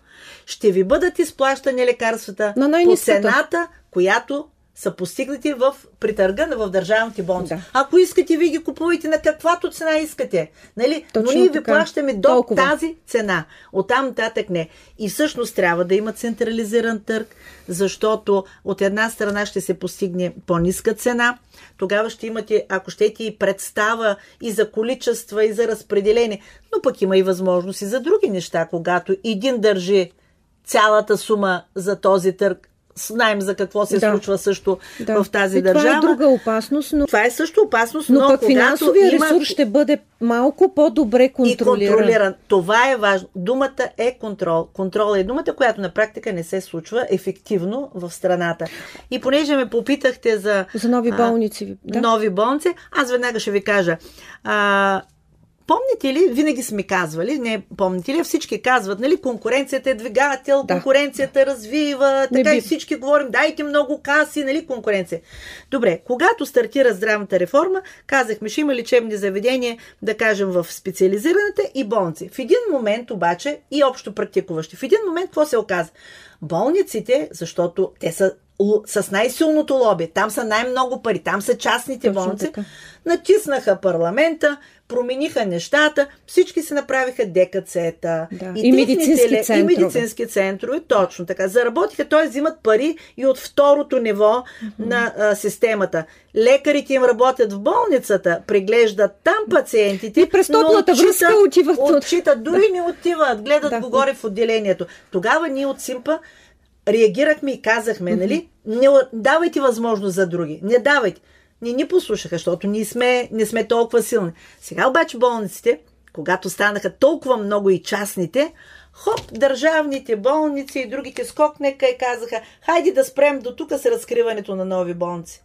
ще ви бъдат изплащани лекарствата на по цената, която са постигнати в притърга в държавните болници. Да. Ако искате, ви ги купувайте на каквато цена искате. Нали? Точно Но ние ви плащаме до Толкова. тази цена. Оттам нататък не. И всъщност трябва да има централизиран търг, защото от една страна ще се постигне по-ниска цена, тогава ще имате, ако щете, и представа и за количества, и за разпределение. Но пък има и възможности за други неща, когато един държи цялата сума за този търг, знаем за какво се да. случва също да. в тази и държава. Това е друга опасност. Но... Това е също опасност, но, но пък финансовия има... ресурс ще бъде малко по-добре контролиран. И контролиран. Това е важно. Думата е контрол. Контрол е думата, която на практика не се случва ефективно в страната. И понеже ме попитахте за... За нови болници. Да. Нови болници, аз веднага ще ви кажа. А, Помните ли, винаги сме казвали, не помните ли, всички казват, нали, конкуренцията е двигател, да. конкуренцията развива, така не и всички говорим, дайте много каси, нали, конкуренция. Добре, когато стартира здравната реформа, казахме, ще има лечебни заведения, да кажем, в специализираната и болници. В един момент обаче и общо практикуващи. В един момент какво се оказа? Болниците, защото те са с най-силното лоби, там са най-много пари, там са частните Точно болници, така. натиснаха парламента, промениха нещата, всички се направиха ДКЦ-та. Да. И, и медицински центрове. И медицински центрове, точно така. Заработиха, т.е. взимат пари и от второто ниво mm-hmm. на а, системата. Лекарите им работят в болницата, преглеждат там пациентите. И през топлата връзка отиват. Отчитат, дори да. не отиват, гледат да. го горе в отделението. Тогава ние от Симпа реагирахме и казахме, mm-hmm. нали, не давайте възможност за други. Не давайте не ни послушаха, защото ние сме, не сме толкова силни. Сега обаче болниците, когато станаха толкова много и частните, хоп, държавните болници и другите скокнеха и казаха, хайде да спрем до тук с разкриването на нови болници.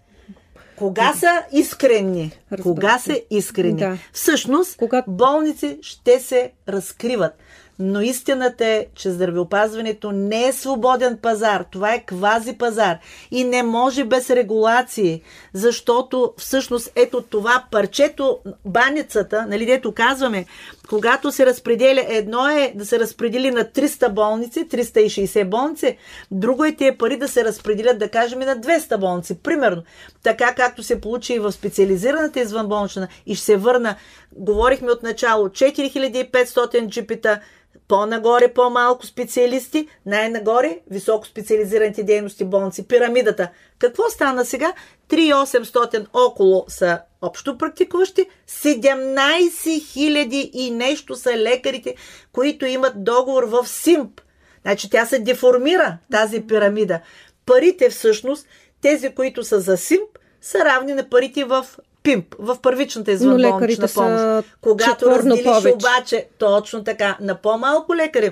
Кога са искрени? Кога са искрени? Да. Всъщност, Кога... болници ще се разкриват. Но истината е, че здравеопазването не е свободен пазар. Това е квази пазар. И не може без регулации. Защото всъщност ето това парчето, баницата, нали, дето казваме, когато се разпределя, едно е да се разпредели на 300 болници, 360 болници, друго е тия пари да се разпределят, да кажем, на 200 болници. Примерно, така както се получи и в специализираната извънболнична и ще се върна, говорихме от начало, 4500 джипита, по-нагоре по-малко специалисти, най-нагоре високо специализираните дейности болници, пирамидата. Какво стана сега? 3800 около са общо практикуващи, 17 000 и нещо са лекарите, които имат договор в СИМП. Значи тя се деформира, тази пирамида. Парите всъщност, тези, които са за СИМП, са равни на парите в ПИМП, в първичната извънболнична помощ. Когато разделиш повече. обаче, точно така, на по-малко лекари,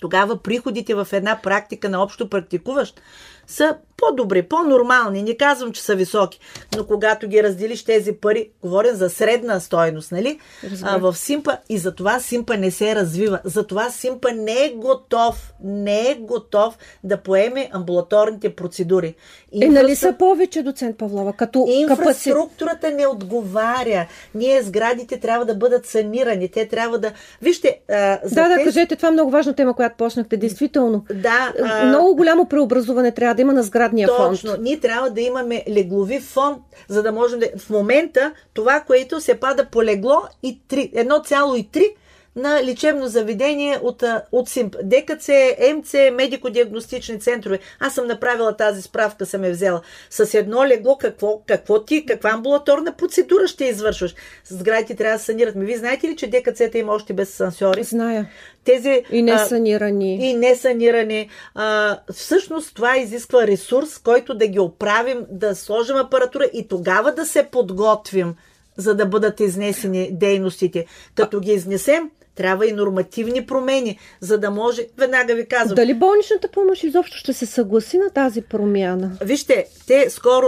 тогава приходите в една практика на общо практикуващ са по-добри, по-нормални. Не казвам, че са високи, но когато ги разделиш тези пари, говорим за средна стойност, нали? А, в Симпа и за това Симпа не се развива. Затова Симпа не е готов, не е готов да поеме амбулаторните процедури. Инфраструк... Е, нали са повече, доцент Павлова? Като Инфраструктурата не отговаря. Ние сградите трябва да бъдат санирани. Те трябва да... Вижте, а, за Да, тези... да, кажете, това е много важна тема, която почнахте. Действително. Да. А... Много голямо преобразуване трябва да има на сгради сградния фонд. Точно. Ние трябва да имаме леглови фонд, за да можем да... В момента това, което се пада по легло и 1,3 на лечебно заведение от, от СИМП. ДКЦ, МЦ, медико-диагностични центрове. Аз съм направила тази справка, съм я взела. С едно легло какво, какво ти, каква амбулаторна процедура ще извършваш? Сградите трябва да санират. Ми, вие знаете ли, че ДКЦ-та има още без сансьори? Зная. Тези, и не санирани. А, и не санирани. А, всъщност това изисква ресурс, който да ги оправим, да сложим апаратура и тогава да се подготвим за да бъдат изнесени дейностите. Като ги изнесем, трябва и нормативни промени, за да може, веднага ви казвам. Дали болничната помощ изобщо ще се съгласи на тази промяна? Вижте, те скоро,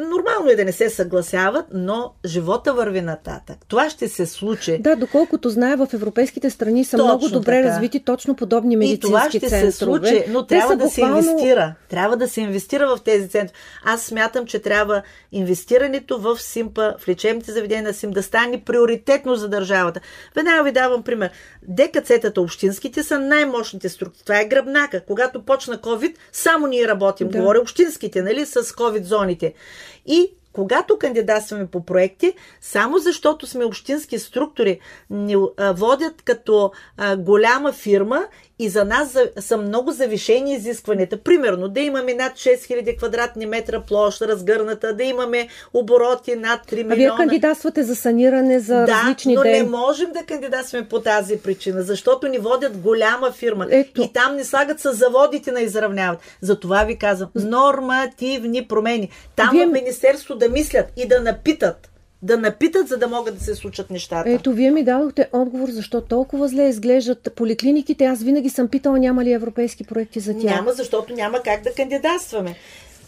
нормално е да не се съгласяват, но живота върви нататък. Това ще се случи. Да, доколкото знае, в европейските страни са точно много добре така. развити точно подобни медицински центрове. И това ще центрове. се случи, но те трябва да буквално... се инвестира. Трябва да се инвестира в тези центрове. Аз смятам, че трябва инвестирането в СИМПа, в лечебните заведения на СИМ да стане приоритетно за държавата. Веднага ви давам пример. ДКЦ-тата общинските са най-мощните структури. Това е гръбнака. Когато почна COVID, само ние работим. Да. Говоря общинските, нали, с COVID зоните. И когато кандидатстваме по проекти, само защото сме общински структури, ни водят като голяма фирма и за нас са много завишени изискванията. Примерно, да имаме над 6000 квадратни метра площ разгърната, да имаме обороти над 3 милиона. А вие кандидатствате за саниране за да, различни но ден. не можем да кандидатстваме по тази причина, защото ни водят голяма фирма. Ето. И там ни слагат с заводите на изравняват. Затова ви казвам, нормативни промени. Там вие... в Министерство да мислят и да напитат да напитат, за да могат да се случат нещата. Ето, вие ми дадохте отговор, защо толкова зле изглеждат поликлиниките. Аз винаги съм питала, няма ли европейски проекти за тях. Няма, защото няма как да кандидатстваме.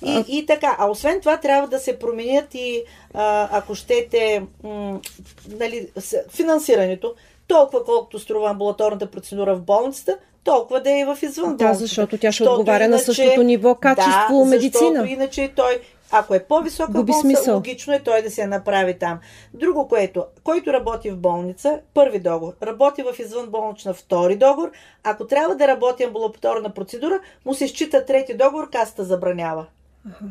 И, а... и така, а освен това трябва да се променят и, а, ако щете, м- нали, финансирането. Толкова колкото струва амбулаторната процедура в болницата, толкова да е в извън Да, защото тя ще отговаря иначе, на същото ниво качество да, медицина. Защото иначе той ако е по-висока Губи болница, смисъл. логично е той да се направи там. Друго, което, който работи в болница, първи договор, работи в извънболнична втори договор, ако трябва да работи амбулаторна процедура, му се счита трети договор, каста забранява.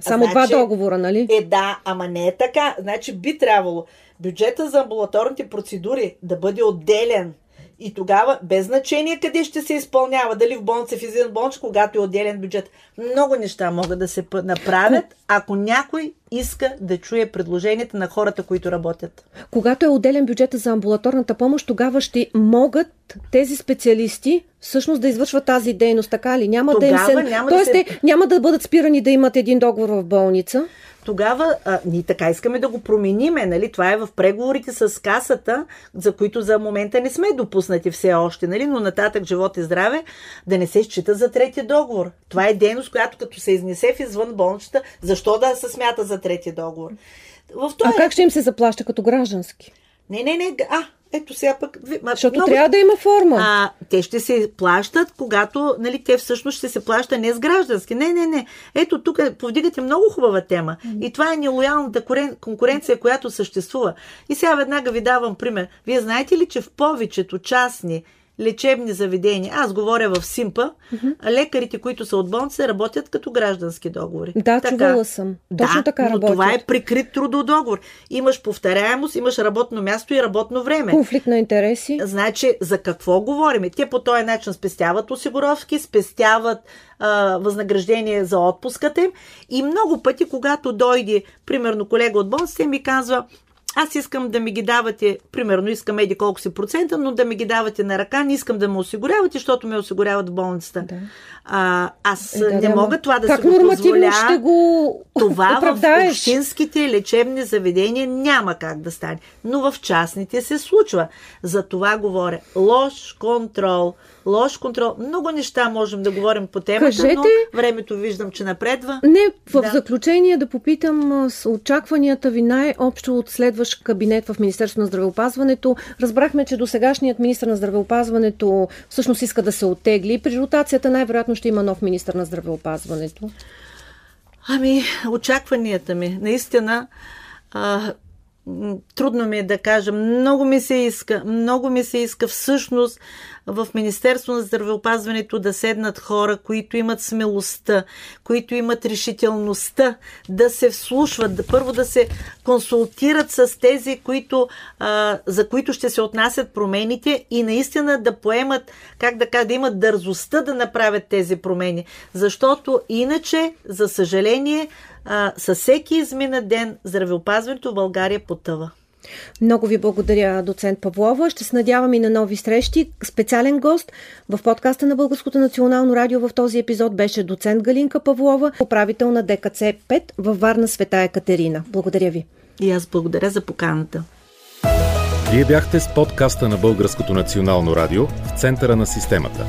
Само значи, два договора, нали? Е, да, ама не е така. Значи би трябвало бюджета за амбулаторните процедури да бъде отделен и тогава, без значение къде ще се изпълнява, дали в болница, в извън болница, когато е отделен бюджет, много неща могат да се направят, ако някой иска да чуе предложенията на хората, които работят. Когато е отделен бюджета за амбулаторната помощ, тогава ще могат тези специалисти всъщност да извършват тази дейност, така ли? Няма тогава да им се... Няма Тоест, да се... те няма да бъдат спирани да имат един договор в болница тогава а, ние така искаме да го промениме. Нали? Това е в преговорите с касата, за които за момента не сме допуснати все още, нали? но нататък живот и здраве да не се счита за трети договор. Това е дейност, която като се изнесе в извън болничета, защо да се смята за трети договор? В това а как ще им се заплаща като граждански? Не, не, не. А, ето сега пък... Защото много... трябва да има форма. А, те ще се плащат, когато, нали, те всъщност ще се плаща не с граждански. Не, не, не. Ето тук повдигате много хубава тема. И това е нелоялната конкуренция, която съществува. И сега веднага ви давам пример. Вие знаете ли, че в повечето частни лечебни заведения, аз говоря в Симпа, mm-hmm. лекарите, които са от болница, работят като граждански договори. Да, така. чувала съм. Точно да, така но работят. това е прикрит трудов договор. Имаш повторяемост, имаш работно място и работно време. Конфликт на интереси. Значи, за какво говорим? Те по този начин спестяват осигуровки, спестяват а, възнаграждение за отпуската им и много пъти, когато дойде, примерно, колега от болницата ми казва, аз искам да ми ги давате, примерно искам еди колко си процента, но да ми ги давате на ръка, не искам да ме осигурявате, защото ме осигуряват в болницата. Да. А, аз е, да, не мога това да как си го позволя. ще го Това оправдаеш? в общинските лечебни заведения няма как да стане. Но в частните се случва. За това говоря. Лош контрол – лош контрол. Много неща можем да говорим по темата, Кажете, но времето виждам, че напредва. Не, в да. заключение да попитам с очакванията ви най-общо от следващ кабинет в Министерство на здравеопазването. Разбрахме, че до сегашният министр на здравеопазването всъщност иска да се оттегли. При ротацията най-вероятно ще има нов министр на здравеопазването. Ами, очакванията ми. Наистина, а, трудно ми е да кажа. Много ми се иска, много ми се иска всъщност в Министерство на здравеопазването да седнат хора, които имат смелостта, които имат решителността да се вслушват, да първо да се консултират с тези, които, а, за които ще се отнасят промените и наистина да поемат, как да кажа, да имат дързостта да направят тези промени. Защото иначе, за съжаление, а, със всеки измина ден здравеопазването в България потъва. Много ви благодаря, доцент Павлова. Ще се надявам и на нови срещи. Специален гост в подкаста на Българското национално радио в този епизод беше доцент Галинка Павлова, управител на ДКЦ 5 във Варна Света Екатерина. Благодаря ви. И аз благодаря за поканата. Вие бяхте с подкаста на Българското национално радио в центъра на системата.